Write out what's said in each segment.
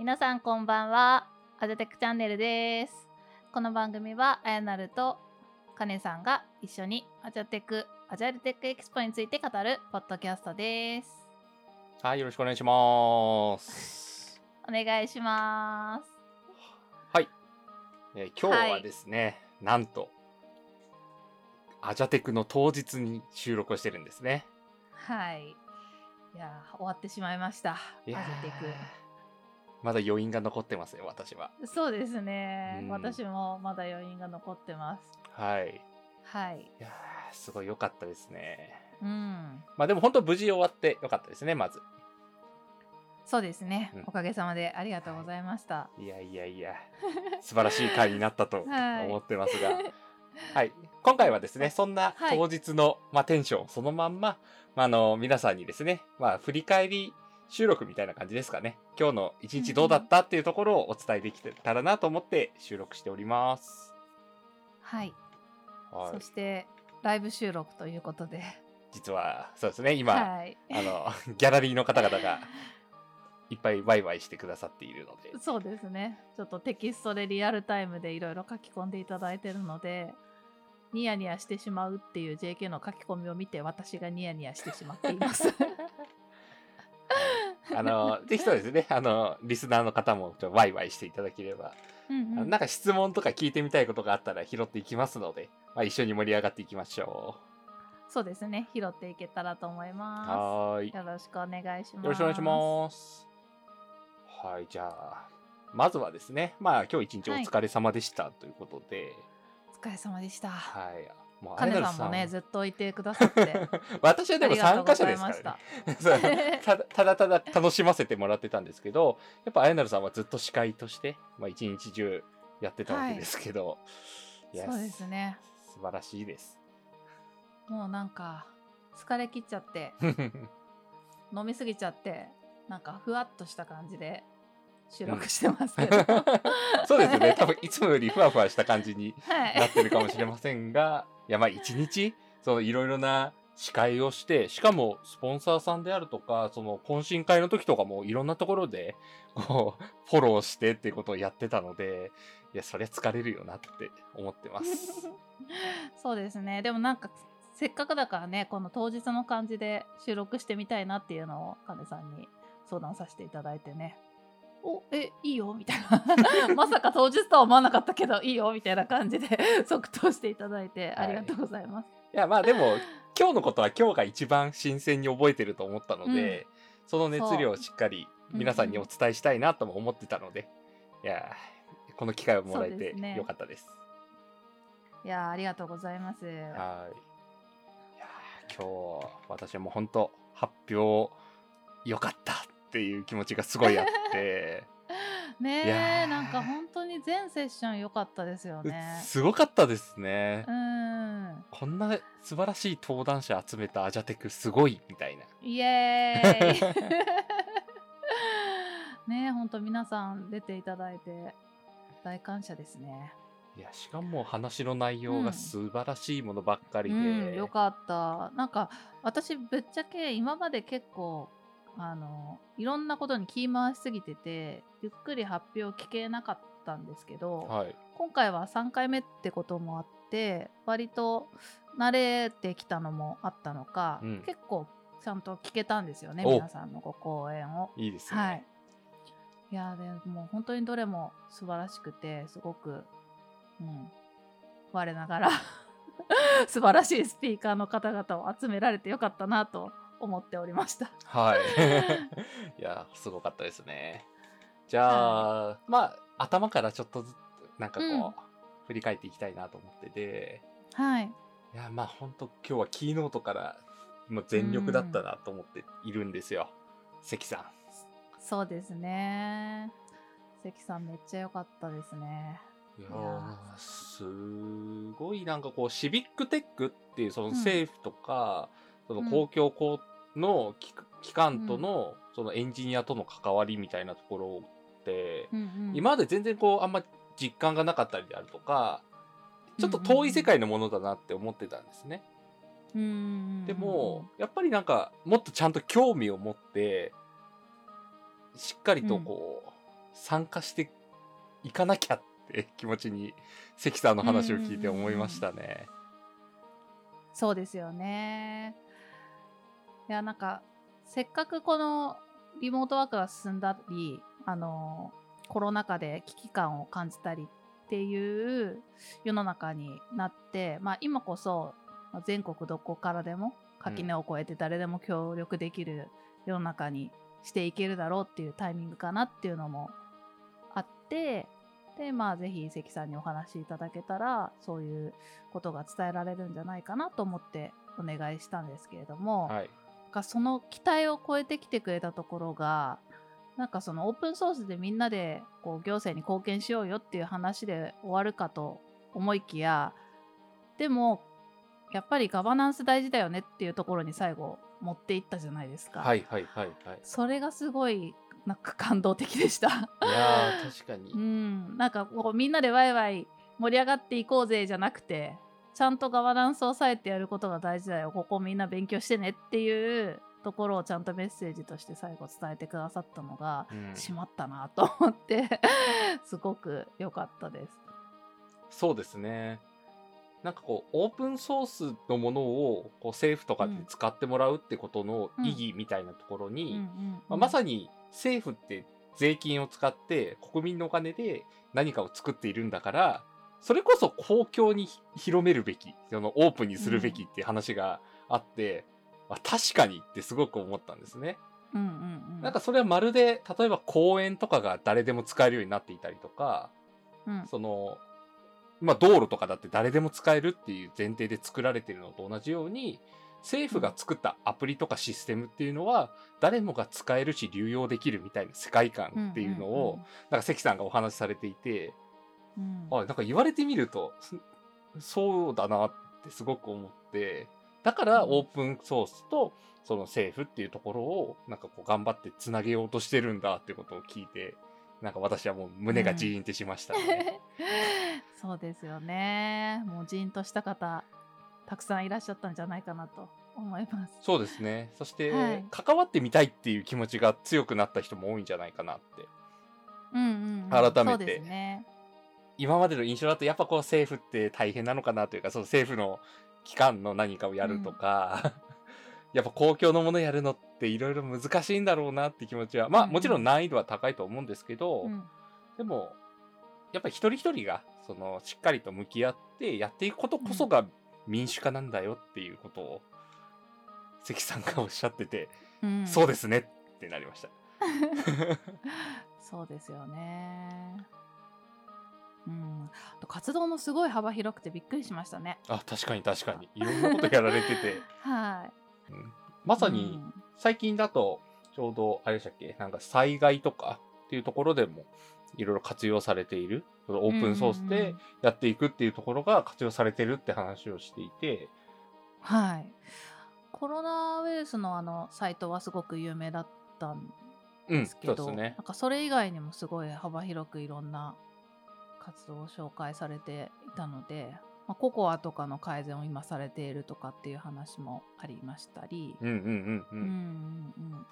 皆さんこんばんは。アジャテックチャンネルです。この番組はあやなるとかねさんが一緒にアジャテックアジャイルテックエキスポについて語るポッドキャストです。はい、よろしくお願いします。お願いします。はい。えー今日はですね、なんと、アジャテクの当日に収録をしてるんですね。はい。いやー終わってしまいました。アジャテッまだ余韻が残ってますよ、私は。クそうですね、うん。私もまだ余韻が残ってます。はい。はい。いやーすごい良かったですね。うん。まあでも本当無事終わって良かったですね、まず。そうですね、うん。おかげさまでありがとうございました、い。やいやいや、素晴らしい回になったと はい。思ってますが、はい。今回はですね、そんなはい。当日の、まあ、テンションそのまんま、まあ、あの、皆さんにですね、まあ、振り返り収録みたいな感じですかね。今日の一日どうだった？っていうところをお伝えできたらなと思って収録しております。はいはいそ。してライブ収録ということで、実は、そうですね、今、はい、あの、ギャラリーの方々がいっぱいワイワイしてくださっているので、そうですね。ちょっとテキストでリアルタイムでいろいろ書き込んでいただいてるので、ニヤニヤしてしまうっていう JK の書き込みを見て私がニヤニヤしてしまっています。あの、ぜひそうですね、あの、リスナーの方もちょワイワイしていただければ、うんうんなんか質問とか聞いてみたいことがあったら拾っていきますので、まあ、一緒に盛り上がっていきましょそうですね。拾っていけたらと思いうまはーい。す。よろしくお願いします。よろしくお願いします。はい、じゃあ、まずはですね、まあ今日一日お疲れ様でしたということで、お疲れ様でした。はい。もうさんもね、ずっといてくださって。私はでも参加者ですからたね。ただただただ楽しませてもらってたんですけど、やっぱあやなるさんはずっと司会として、まあ一日中やってたわけですけど、いやそうですね。素晴らしいです。もうなんか、疲れ切っちゃって、飲みすぎちゃってなんかふわっとした感じで収録してますけど、そうですね。多分いつもよりふわふわした感じにはいなってるかもしれませんが、いやまあ一日、そのいろいろな司会をして、しかもスポンサーさんであるとか、その懇親会の時とかもいろんなところで、こう、フォローしてっていうことをやってたので、いや、そりゃ疲れるよなって思ってます。そうですね。でもなんかせっかくだからねこの当日の感じで収録してみたいなっていうのを金さんに相談させていただいてね。おえいいよみたいな。まさか当日とは思わなかったけどいいよみたいな感じで 即答していただいてありがとうございます、いやまあでも、今日のことは今日が一番新鮮に覚えてると思ったので、その熱量をしっかり皆さんにお伝えしたいなとも思ってたので、いや、この機会をもらえてよかったです。いやーありがとうございます。はい。いやー今日私はもう本当発表良かったっていう気持ちがすごいあって、ねえなんか本当に全セッション良かったですよね。すごかったですね。うん。こんな素晴らしい登壇者集めたアジャテクすごいみたいな。イエーイ。ねえ本当皆さん出ていただいて大感謝ですね。いやしかも話の内容が素晴らしいものばっかりで、うんよかった。なんか私ぶっちゃけ今まで結構あのいろんなことに気回しすぎててゆっくり発表聞けなかったんですけど、はい。今回は3回目ってこともあって割と慣れてきたのもあったのか、うん結構ちゃんと聞けたんですよねお皆さんのご講演を。いいですね。はい、いやでも本当にどれも素晴らしくてすごく、うん、我ながら 素晴らしいスピーカーの方々を集められてよかったなと思っておりました。はい。いや、すごかったですね。じゃあ、まあ、頭からちょっとずつ、なんかこう、うん振り返っていきたいなと思ってて、はい、いや、まあ、本当今日はキーノートから、もう全力だったなと思っているんですよ。関さん。そうですね。関さんめっちゃ良かったですね。いやすごいなんかこうシビックテックっていうそのん政府とか、そうんの公共交の機機関とのそのエンジニアとの関わりみたいなところって、今まで全然こうあんま実感がなかったりであるとかちょっと遠い世界のものだなって思ってたんですね。でも、やっぱりなんかもっとちゃんと興味を持ってしっかりとこう、参加していかなきゃって気持ちに関さんの話を聞いて思いましたね。そうですよね。いやなんかせっかくこのリモートワークが進んだりあのコロナ禍で危機感を感じたりっていう世の中になって、まあ、今こそ全国どこからでも垣根を越えて誰でも協力できる世の中にしていけるだろうっていうタイミングかなっていうのもあってでまあぜひ関さんにお話しいただけたらそういうことが伝えられるんじゃないかなと思ってお願いしたんですけれども、はい。なんかその期待を超えてきてくれたところがなんかそのオープンソースでみんなでこう行政に貢献しようよっていう話で終わるかと思いきやでもやっぱりガバナンス大事だよねっていうところに最後持っていったじゃないですか。はいはいはいはい。それがすごいなんか感動的でした。いやー、確かにう。ん、なんかこうみんなでワイワイ盛り上がっていこうぜじゃなくてちゃんとガバナンスを抑えてやることが大事だよここみんな勉強してねっていうところをちゃんとメッセージとして最後伝えてくださったのが、うんしまったなと思って すごく良かったです。そうですね。なんかこう、オープンソースのものをこう政府とかで使ってもらうってことの意義みたいなところに、まあ、まさに政府って税金を使って国民のお金で何かを作っているんだから、それこそ公共に広めるべき、そのオープンにするべきっていう話があって、まあ、確かにってすごく思ったんですね。うんうんうん。なんかそれはまるで、例えば公園とかが誰でも使えるようになっていたりとか、うん。その、まあ道路とかだって誰でも使えるっていう前提で作られてるのと同じように、政府が作ったアプリとかシステムっていうのは、誰もが使えるし流用できるみたいな世界観っていうのを、なんか関さんがお話しされていて、うんうんあ、なんか言われてみると、そそうだなってすごく思って、だからうんオープンソースとその政府っていうところをなんかこう頑張ってつなげようとしてるんだってことを聞いて、なんか私はもう胸がジーンってしましたね。そうですよねもうジーンとした方たくさんいらっしゃったんじゃないかなと思います。そうですね。そして、はい関わってみたいっていう気持ちが強くなった人も多いんじゃないかなって。うんうんうん、改めてそうですね。今までの印象だとやっぱこう政府って大変なのかなというか、その政府の機関の何かをやるとか、やっぱ公共のものやるのっていろいろ難しいんだろうなって気持ちは、まあうん。うんもちろん難易度は高いと思うんですけど、うん。でも、やっぱり一人一人が、その、しっかりと向き合ってやっていくことこそが民主化なんだよっていうことを、関さんがおっしゃってて、うん、そうですねってなりました。そうですよね。うん、活動もすごい幅広くてびっくりしましたね。あ、確かに確かに。いろんなことやられてて、はい。うんまさに、最近だと、ちょうど、あれでしたっけ、なんか災害とかっていうところでも、いろいろ活用されている、オープンソースでやっていくっていうところが活用されてるって話をしていて、はい。コロナウイルスのあのサイトはすごく有名だったんうん、ですけど、そうですねなん。かそれ以外にもすごい幅広くいろんな活動を紹介されていたので、まあ、ココアとかの改善を今されているとかっていう話もありましたり、うんうんうんう。うんんうんうん。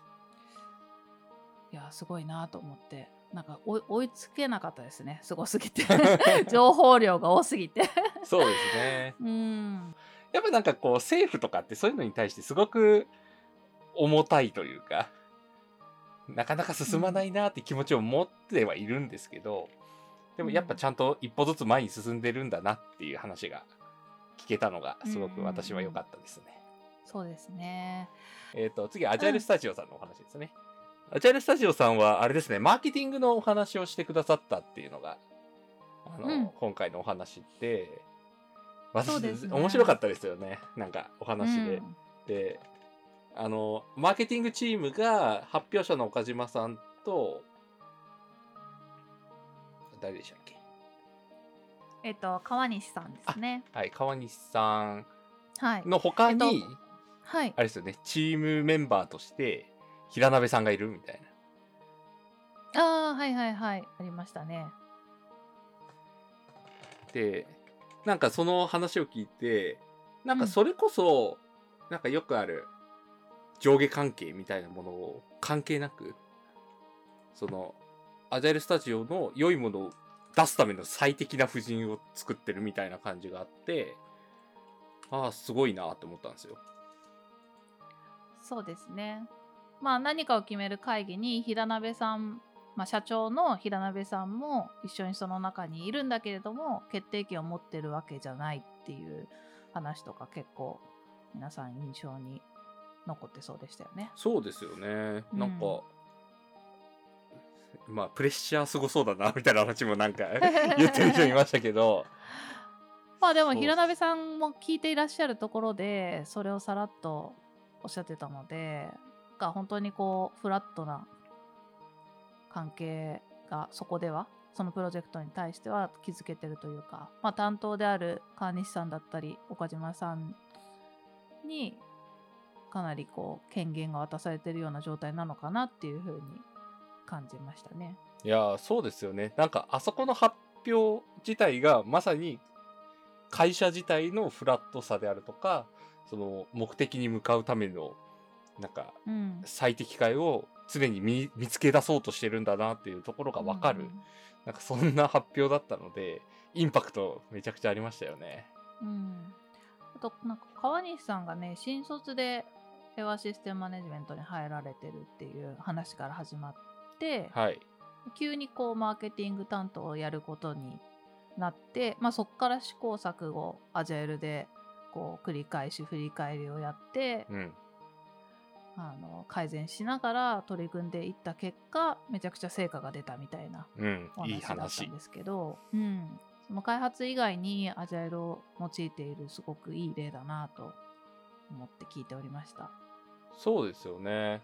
いやすごいなと思って。なんか追い追いつけなかったですね。すごすぎて。情報量が多すぎて。そうですね。うん。やっぱなんかこう、政府とかってそういうのに対してすごく重たいというか、なかなか進まないなって気持ちを持ってはいるんですけど、でもやっぱちゃんと一歩ずつ前に進んでるんだなっていう話が聞けたのがすごく私は良かったですね。そうですねえっ、と、次、アジャイルスタジオさんのお話ですね。アジャイルスタジオさんは、あれですね、マーケティングのお話をしてくださったっていうのが、あの、うん今回のお話ですね面白かったですよね。なんか、お話で。うんで、あの、マーケティングチームが発表者の岡島さんと、誰でしたっけ？えっと川西さんですね。はい、川西さん。はい。の他に、えっはい。あれですよね、チームメンバーとして、平鍋さんがいるみたいな。ああはいはいはい。ありましたね。で、なんかその話を聞いて、なんかそれこそ、なんかよくある上下関係みたいなものを関係なく、その、アジャイルスタジオの良いものを出すための最適な布陣を作ってるみたいな感じがあって、ああ、すごいなって思ったんですよ。そうですね。まあ何かを決める会議に平鍋さん、まあ、社長の平鍋さんも一緒にその中にいるんだけれども決定権を持ってるわけじゃないっていう話とか結構皆さん印象に残ってそうでしたよね。そうですよね。うんなんか、まあ、プレッシャーすごそうだな、みたいな話もなんか 言ってる人いましたけど、まあでも平鍋さんも聞いていらっしゃるところでそれをさらっとおっしゃってたのでが本当にこうフラットな関係がそこではそのプロジェクトに対しては築けてるというか、まあ、担当である川西さんだったり岡島さんにかなりこう権限が渡されてるような状態なのかなっていうふうに感じましたね。いやー、そうですよね。なんか、あそこの発表自体が、まさに、会社自体のフラットさであるとか、その、目的に向かうための、なんか、うん、最適解を常に見見つけ出そうとしてるんだなっていうところがわかる、うんなんかそんな発表だったので、インパクトめちゃくちゃありましたよね。うん、あとなんか川西さんがね新卒でエワシステムマネジメントに入られてるっていう話から始まって、はい。急にこうマーケティング担当をやることになって、まあ、そこから試行錯誤アジャイルでこう繰り返し振り返りをやって、うん。あの改善しながら取り組んでいった結果めちゃくちゃ成果が出たみたいなうんお。いい話だった話ん。ですけど、うん、その開発以外にアジャイルを用いているすごくいい例だなと思って聞いておりました。そうですよね。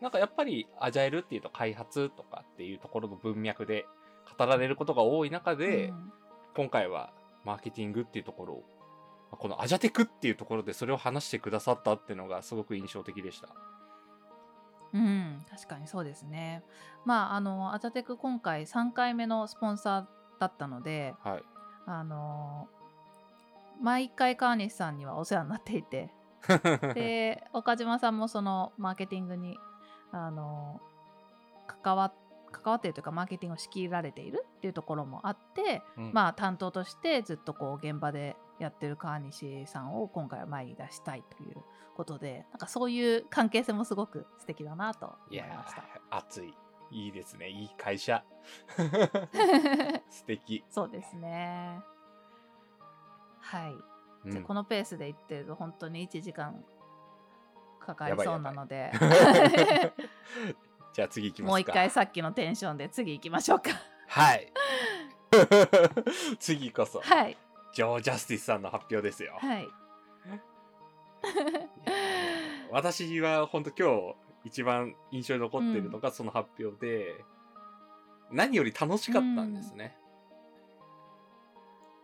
なんかやっぱりアジャイルっていうと開発とかっていうところの文脈で語られることが多い中で、うん今回はマーケティングっていうところを、まあこのアジャテクっていうところでそれを話してくださったっていうのがすごく印象的でした。うん、確かにそうですね。まあ、あの、アジャテク今回3回目のスポンサーだったので、はい。あの、毎回川西さんにはお世話になっていて、で、岡島さんもそのマーケティングに、あの、関わ関わっているというか、マーケティングを仕切られているっていうところもあって、うんまあ、担当としてずっとこう現場でやってる川西さんを今回は前に出したいということでなんかそういう関係性もすごく素敵だなと思いました。ー、熱い。いいですね。いい会社。素敵。そうですね。はい。うんこのペースでいってると本当に1時間かかりそうないので じゃあ次行きますか。もう一回さっきのテンションで次行きましょうか。はい。次こそ、はい。ジョー・ジャスティスさんの発表ですよ。はい。私は本当今日一番印象に残ってるのがその発表で、何より楽しかったんですね。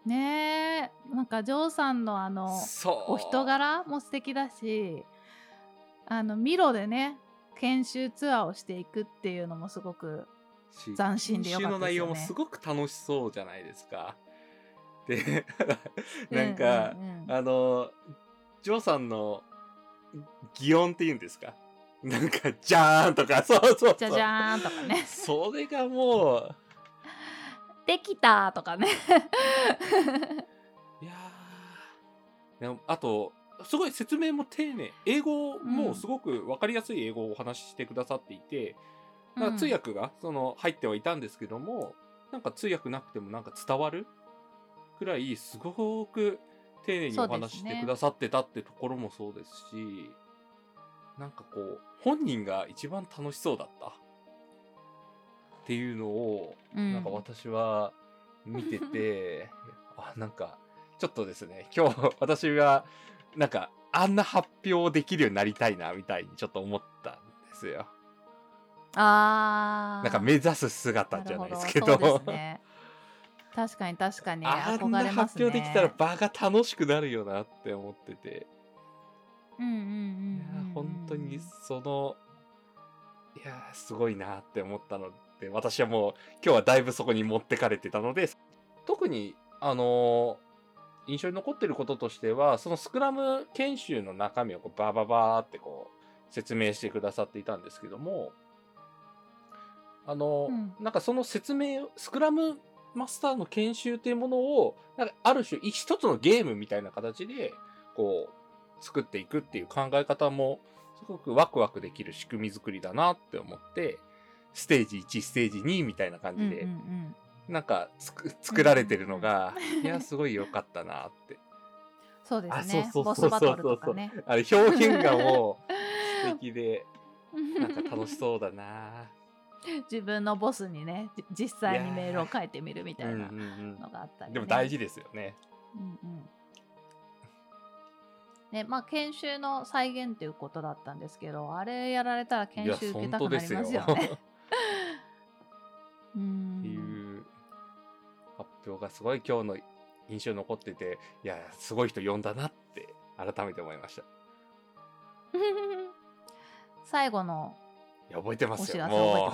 ねえなんかジョーさんのあの。お人柄も素敵だしあのミロでね研修ツアーをしていくっていうのもすごくし斬新でよかったですよね。研修の内容もすごく楽しそうじゃないですか。で、なんか、うんうん。うんあの、ジョーさんの擬音っていうんですか？なんか、じゃーんとか、そうそうそう。じゃじゃーんとかね。それがもう、できたとかね。いやあと、すごい説明も丁寧。英語もすごくわかりやすい英語をお話ししてくださっていて、なん。か通訳がその入ってはいたんですけども、なんか通訳なくてもなんか伝わるくらいすごく丁寧にお話ししてくださってたってところもそうですし、なんかこう、本人が一番楽しそうだった。っていうのを、うん。なんか私は見てて、あ、なんか、ちょっとですね、今日私は、なんか、あんな発表できるようになりたいな、みたいにちょっと思ったんですよ。あーなんか目指す姿じゃないですけど。なるほそうですね確かに確かにあんな憧れますね発表できたら場が楽しくなるよなって思ってて。うんうんうんうんうん本当にその、いやーすごいなって思ったので、私はもう今日はだいぶそこに持ってかれてたので、特に、あのー印象に残ってることとしては、そのスクラム研修の中身をこうバババーってこう説明してくださっていたんですけども、あの、うん。なんかその説明をスクラムマスターの研修っていうものをなんかある種一つのゲームみたいな形でこう作っていくっていう考え方もすごくワクワクできる仕組み作りだなって思ってステージ1ステージ2みたいな感じで、うんうんうんなんかつく作られてるのが、いやすごい良かったなって。そうですあねそうボそうそうそう。スバトルとかね。あれ表現がもう 素敵でなんか楽しそうだな。自分のボスにねじ実際にメールを書いてみるみたいなうんうんうん。のがあったり、ね。でも大事ですよね。うんうん。ねまあ研修の再現ということだったんですけどあれやられたら研修受けたくなりますよね。うん表がすごい今日の印象に残ってていやすごい人呼んだなって改めて思いました。最後のいや覚えてますよ。も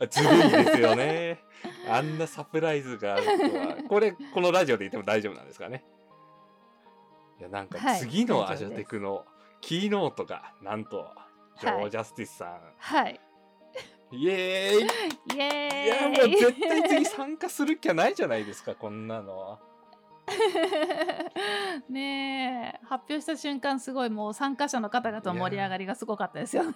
う ずるいですよね。あんなサプライズがあるとはこれこのラジオで言っても大丈夫なんですかね？いやなんかはい次のアジャテクのキーノートがなんとジョー・ジャスティスさん、はいイエーイ。イエーイ。いやもう絶対次参加する気はないじゃないですかこんなの。は。ねえ。発表した瞬間すごいもう参加者の方々の盛り上がりがすごかったですよね。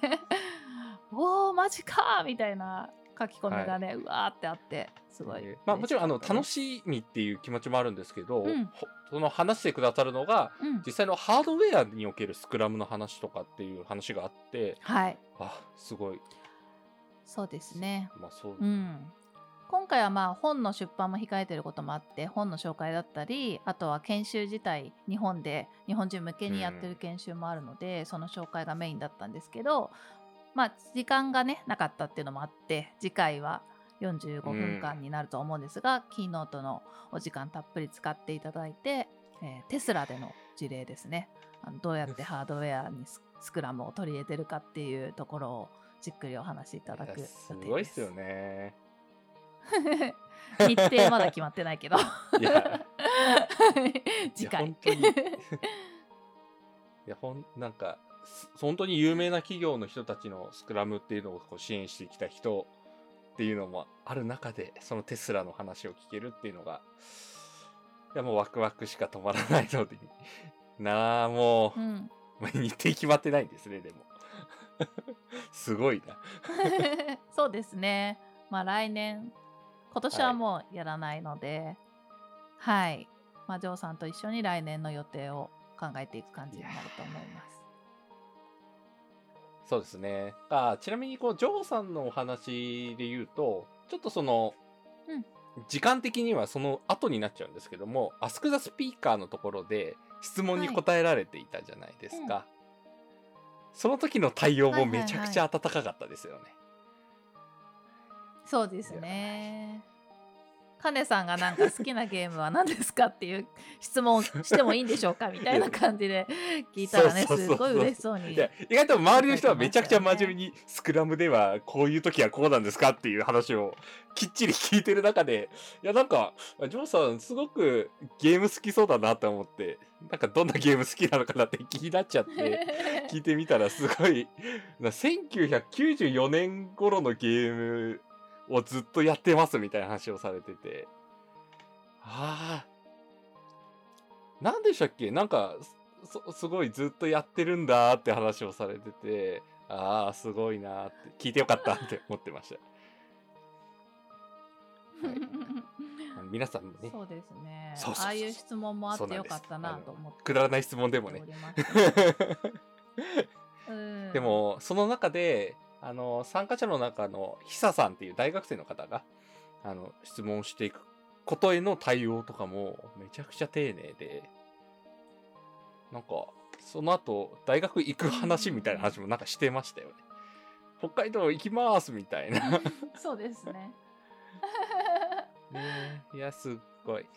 おーマジかみたいな書き込みがね、うわーってあってすごい、えーまあもちろんあの楽い、しみっていう気持ちもあるんですけど、うん。ほその話してくださるのがうん、実際のハードウェアにおけるスクラムの話とかっていう話があってはい。あすごいそうですね。まあそう、うん、今回はまあ本の出版も控えてることもあって本の紹介だったりあとは研修自体日本で日本人向けにやってる研修もあるので、その紹介がメインだったんですけどまあ時間がねなかったっていうのもあって次回は45分間になると思うんですが、キーノートのお時間たっぷり使っていただいて、えーテスラでの事例ですね。あのどうやってハードウェアにススクラムを取り入れてるかっていうところをじっくりお話しいただくす。すごいっすよね。日程まだ決まってないけど。次回。いや本当に。いやほんなんかす本当に有名な企業の人たちのスクラムっていうのをこう支援してきた人っていうのもある中でそのテスラの話を聞けるっていうのがいやもうワクワクしか止まらないので。なあもう、うん、まあ日程決まってないんですねでも すごいな。そうですね。まあ来年今年はもうやらないのではい、まあジョーさんと一緒に来年の予定を考えていく感じになると思います。そうですね。あちなみにこうジョーさんのお話で言うとちょっとその、うん。時間的にはその後になっちゃうんですけども「アスク・ザ・スピーカー」のところで質問に答えられていたじゃないですか。その時の対応もめちゃくちゃ温かかったですよね。そうですねカネさんがなんか好きなゲームは何ですかっていう質問をしてもいいんでしょうかみたいな感じで 聞いたらねすごい嬉しそうに。意外と周りの人はめちゃくちゃ真面目にスクラムではこういう時はこうなんですかっていう話をきっちり聞いてる中でいやなんかジョーさんすごくゲーム好きそうだなと思ってなんかどんなゲーム好きなのかなって気になっちゃって 聞いてみたらすごいな1994年頃のゲームをずっとやってますみたいな話をされてて。ああなんでしたっけ？なんかすすごいずっとやってるんだって話をされてて。ああすごいなって。聞いてよかったって思ってました。はい。皆さんもね。そうですね。そうそうそう。ああいう質問もあってよかったなと思ってくだらない質問でもね。でもその中であの参加者の中の久さんっていう大学生の方があの質問していくことへの対応とかもめちゃくちゃ丁寧でなんかその後大学行く話みたいな話もなんかしてましたよね。北海道行きますみたいな。そうですね いやすっごい。ね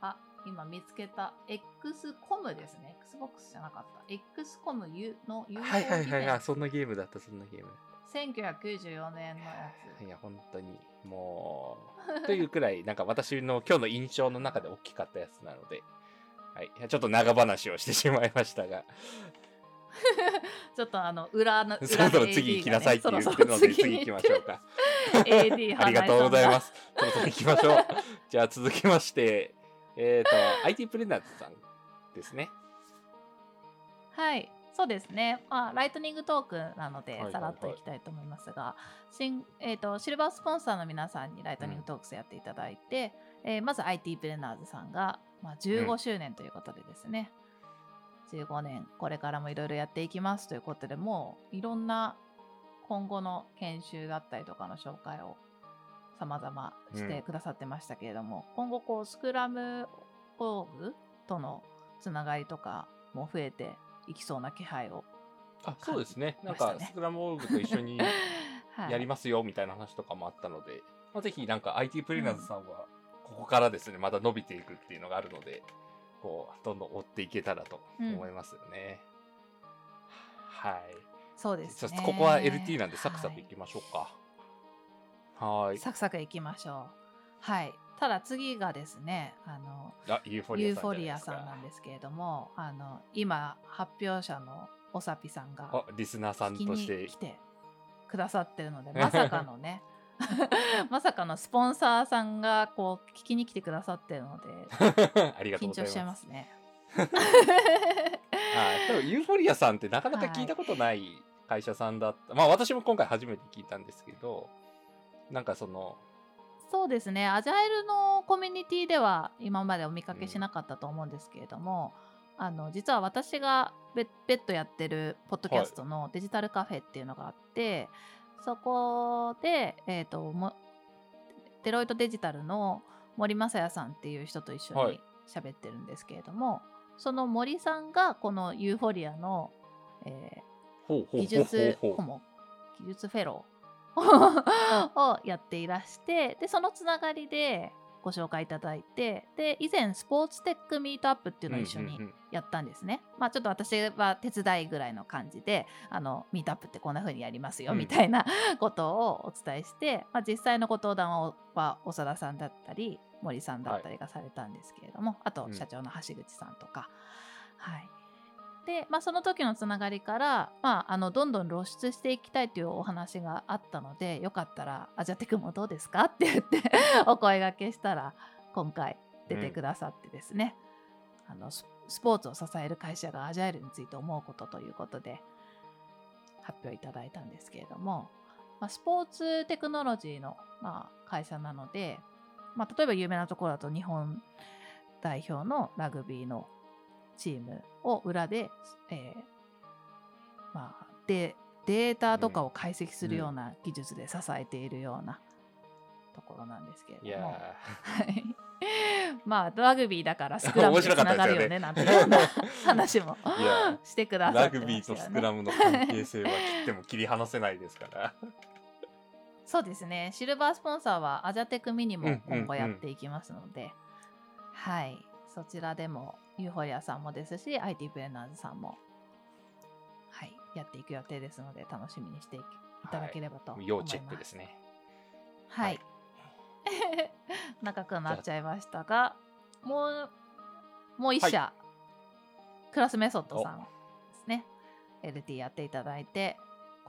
あ今見つけた X コムですね XBOX じゃなかった X コム U の有効はいはいはい期あそんなゲームだったそんなゲーム。限1994年のやついや本当にもうというくらいなんか私の今日の印象の中で大きかったやつなので、はい、ちょっと長話をしてしまいましたがちょっとあの裏の裏 そろそろの次行きなさいって言ってるので次行きましょうか。AD ありがとうございます。そろそろ行きましょう。じゃあ続きまして、えっ、と、IT プレナーズさんですね。はい、そうですね。まあ、ライトニングトークなので、さらっといきたいと思いますが、新えー、とシルバースポンサーの皆さんにライトニングトークスやっていただいて、えーまず IT プレナーズさんが、まあ、15周年ということでですね、15年、これからもいろいろやっていきますということでもう、いろんな今後の研修だったりとかの紹介を様々してくださってましたけれども、今後こうスクラムオーグとのつながりとかも増えていきそうな気配を、あ、そうですね。なんか、スクラムオーグと一緒には いやりますよみたいな話とかもあったので、まあ、ぜひなんか IT プレナーズさんは、ここからですね、また伸びていくっていうのがあるので、こう、どんどん追っていけたらと思いますよね。はい。そうですね。ここは LT なんでサクサクいきましょうか。はーい。サクサクいきましょう。はい。ただ次がですね、あのあ、ユーフォリアさんなんですけれども、あの今発表者のおさぴさんがあ、リスナーさんとして来てくださってるので、まさかのね。まさかのスポンサーさんがこう聞きに来てくださってるので ありがとうございます。緊張しちゃいますね。はい、多分ユーフォリアさんってなかなか聞いたことない会社さんだった。まあ私も今回初めて聞いたんですけど、なんかその、そうですね、アジャイルのコミュニティでは今までお見かけしなかったと思うんですけれども、あの実は私が別別途やってるポッドキャストのデジタルカフェっていうのがあって、そこで、えー、ともデロイトデジタルの森正也さんっていう人と一緒にはい。喋ってるんですけれども、その森さんがこのユーフォリアの、えー技術顧問技術フェロー をやっていらしてでそのつながりでご紹介いただいてで以前スポーツテックミートアップっていうのを一緒にやったんですね、まあちょっと私は手伝いぐらいの感じであのミートアップってこんな風にやりますようん。みたいなことをお伝えして、まあ、実際のご登壇はは長田さんだったり森さんだったりがされたんですけれども、あうん。と社長の橋口さんとか、はいで、まあ、その時のつながりから、まあ、あのどんどん露出していきたいというお話があったのでよかったら「アジャテクもどうですか?」って言って お声がけしたら今回出てくださってですね、あのススポーツを支える会社がアジャイルについて思うことということで発表いただいたんですけれども、まあ、スポーツテクノロジーの、まあ、会社なので、まあ、例えば有名なところだと日本代表のラグビーのチームを裏で、えーまあ、でデータとかを解析するような技術で支えているようなところなんですけれども。はい まあラグビーだから スクラムでつながるよねなんていうような 話もしてくださラってまグビーとスクラムの関係性は切っても切り離せないですから。そうですね。シルバースポンサーはアジャテクミニもうんうんうん今後やっていきますので、はい。そちらでもユーフォリアさんもですし、IT プレーナーズさんも、はい、やっていく予定ですので、楽しみにしていただければと思います。要チェックですね。はい。長くなっちゃいましたが、もう、もう一社、クラスメソッドさんですね。LT やっていただいて、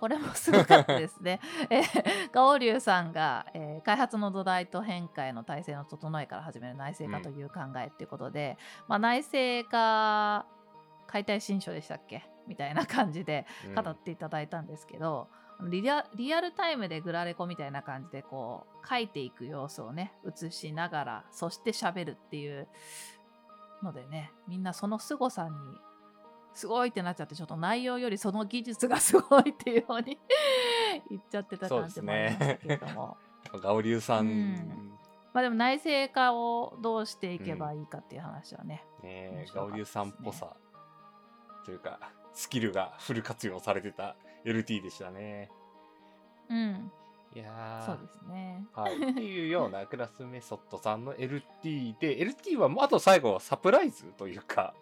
これもすごかったですね。えーガオリュウさんが、えー開発の土台と変化への体制の整えから始める内製化という考えっていうことで、まあ、内製化解体新書でしたっけ？みたいな感じでうん。語っていただいたんですけど、リアリアルタイムでグラレコみたいな感じでこう書いていく様子をね映しながらそして喋るっていうのでねみんなその凄さにすごいってなっちゃってちょっと内容よりその技術がすごいっていうように 言っちゃってた感じもありましたけれども、ガオリュウさん、うん。まあでも内製化をどうしていけばいいかっていう話はね、ね面白かったですね。ガオリュウさんっぽさというか、スキルがフル活用されてた LT でしたね。うん。いやー。そうですね。はい、っていうようなクラスメソッドさんの LT で LT はもうあと最後はサプライズというか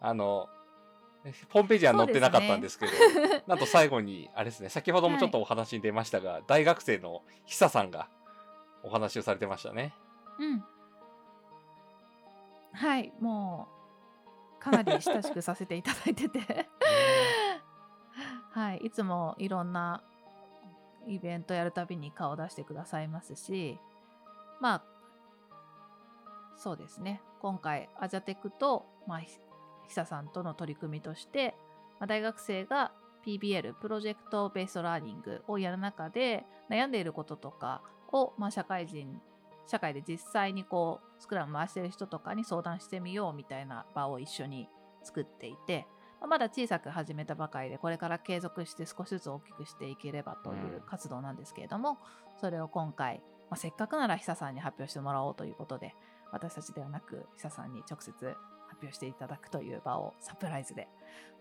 あのホームページには載ってなかったんですけどなんと最後にあれですね先ほどもちょっとお話に出ましたが、大学生の久さんがお話をされてましたね。うん。はいもうかなり親しくさせていただいてて。はいいつもいろんなイベントやるたびに顔出してくださいますしまあそうですね。今回アジャテクと、まあ、ひ久さんとの取り組みとして、まあ、大学生が PBL プロジェクトベースラーニングをやる中で悩んでいることとかを、まあ、社会人社会で実際にこうスクラム回してる人とかに相談してみようみたいな場を一緒に作っていて、まあまだ小さく始めたばかりでこれから継続して少しずつ大きくしていければという活動なんですけれども、それを今回、まあ、せっかくなら久さんに発表してもらおうということで私たちではなく久さんに直接発表していただくという場をサプライズで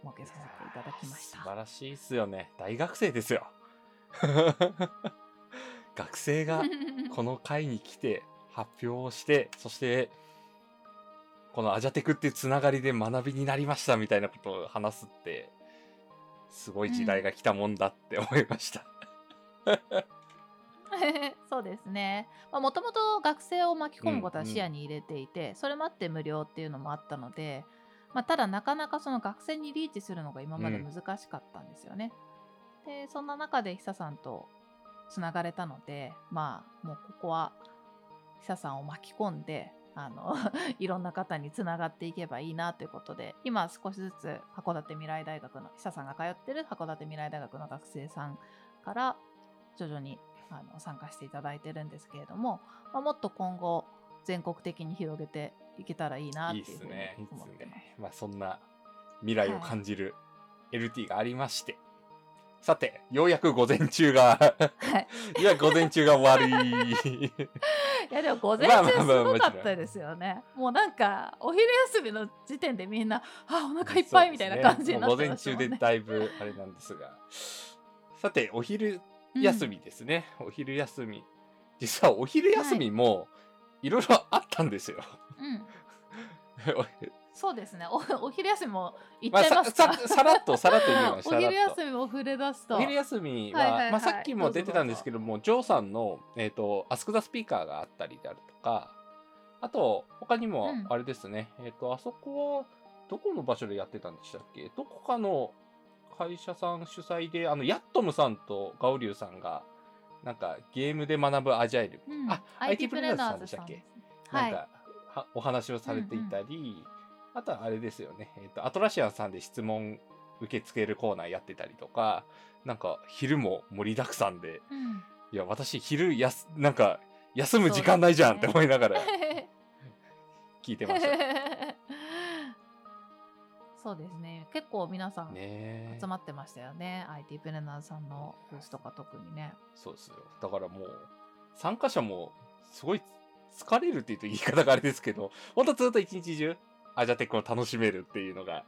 設けさせていただきました素晴らしいっすよね。大学生ですよ。学生が この会に来て発表をして、そして、このアジャテクっていうつながりで学びになりましたみたいなことを話すって、すごい時代が来たもんだって思いました。そうですね。もともと学生を巻き込むことは視野に入れていて、それもあって無料っていうのもあったので、まあ、ただなかなかその学生にリーチするのが今まで難しかったんですよね。でそんな中で久さんとつながれたのでまあもうここは久さんを巻き込んであの いろんな方につながっていけばいいなということで今少しずつ函館未来大学の久さんが通ってる函館未来大学の学生さんから徐々にあの参加していただいてるんですけれども、まあ、もっと今後全国的に広げていけたらいいなっていうふうに思ってます。すね。まあそんな未来を感じる LT がありまして。さて、ようやく午前中が、はい、いや、午前中が終わり。いやでも午前まあまあ中まあすごかったですよね。もうなんかお昼休みの時点でみんなあお腹いっぱいみたいな感じになっそうですねもう午前。中でだいぶあれなんですが。さて、お昼休みですね。お昼休み。実はお昼休みもい。ろいろあったんですよ。うん、うんそうですね。おお昼休みも行っちゃいまあさますか、ささらっとさらっと言いま した。お昼休みも触れ出すと。お昼休みは、はいはいはい。まあ、さっきも出てたんですけども、ジョーさんの、えー、とアスク・ザ・スピーカーがあったりであるとか、あと、他にもうん、あれですね、えっ、と、あそこは、どこの場所でやってたんでしたっけ？どこかの会社さん主催で、あの、ヤットムさんとガオリュウさんが、なんか、ゲームで学ぶアジャイル、うん。あ、IT プレナーズさんでしたっけ？はい。なんか、はお話をされていたり、あとはあれですよね、えっ、と、アトラシアンさんで質問受け付けるコーナーやってたりとか、なんか、昼も盛りだくさんで、うん。いや、私、昼やす、なんか、休む時間ないじゃんって思いながら聞いてました。ねそうですね。結構皆さんえ集まってましたよね。IT プレナーズさんのブースとか特にね。そうですよ。だからもう、参加者も、すごい疲れるって言うと言い方があれですけど、ほんとずっと一日中、アジャテックを楽しめるっていうのが、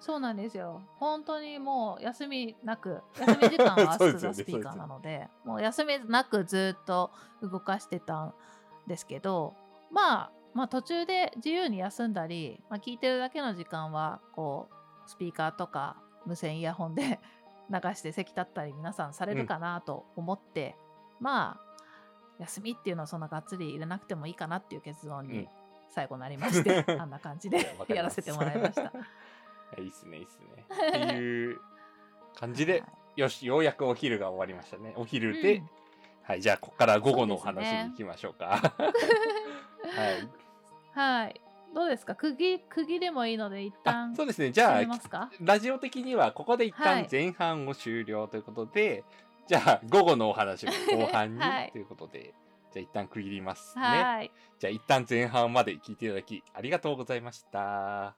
そうなんですよ。本当にもう休みなく休み時間はアスザ・スピーカーなのでもう休みなくずっと動かしてたんですけどまあまあ途中で自由に休んだり、まあ、聞いてるだけの時間はこうスピーカーとか無線イヤホンで 流して席立ったり皆さんされるかなと思って、まあ休みっていうのはそんながっつり入れなくてもいいかなっていう結論にうん最後なりまして、あんな感じでいやらせてもらいました。いいっすね、いいっすね。っていう感じで、はいよし、ようやくお昼が終わりましたね。お昼で、うんはい、じゃあ、ここから午後のお話に行きましょうか。はい。はい。どうですか？区切区切りもいいので一あ旦そうですね、じゃあラジオ的にはここで一旦はい前半を終了ということで、じゃあ午後のお話も後半に はいということで、じゃあ一旦区切りますね。はい。じゃあ一旦前半まで聞いていただきありがとうございました。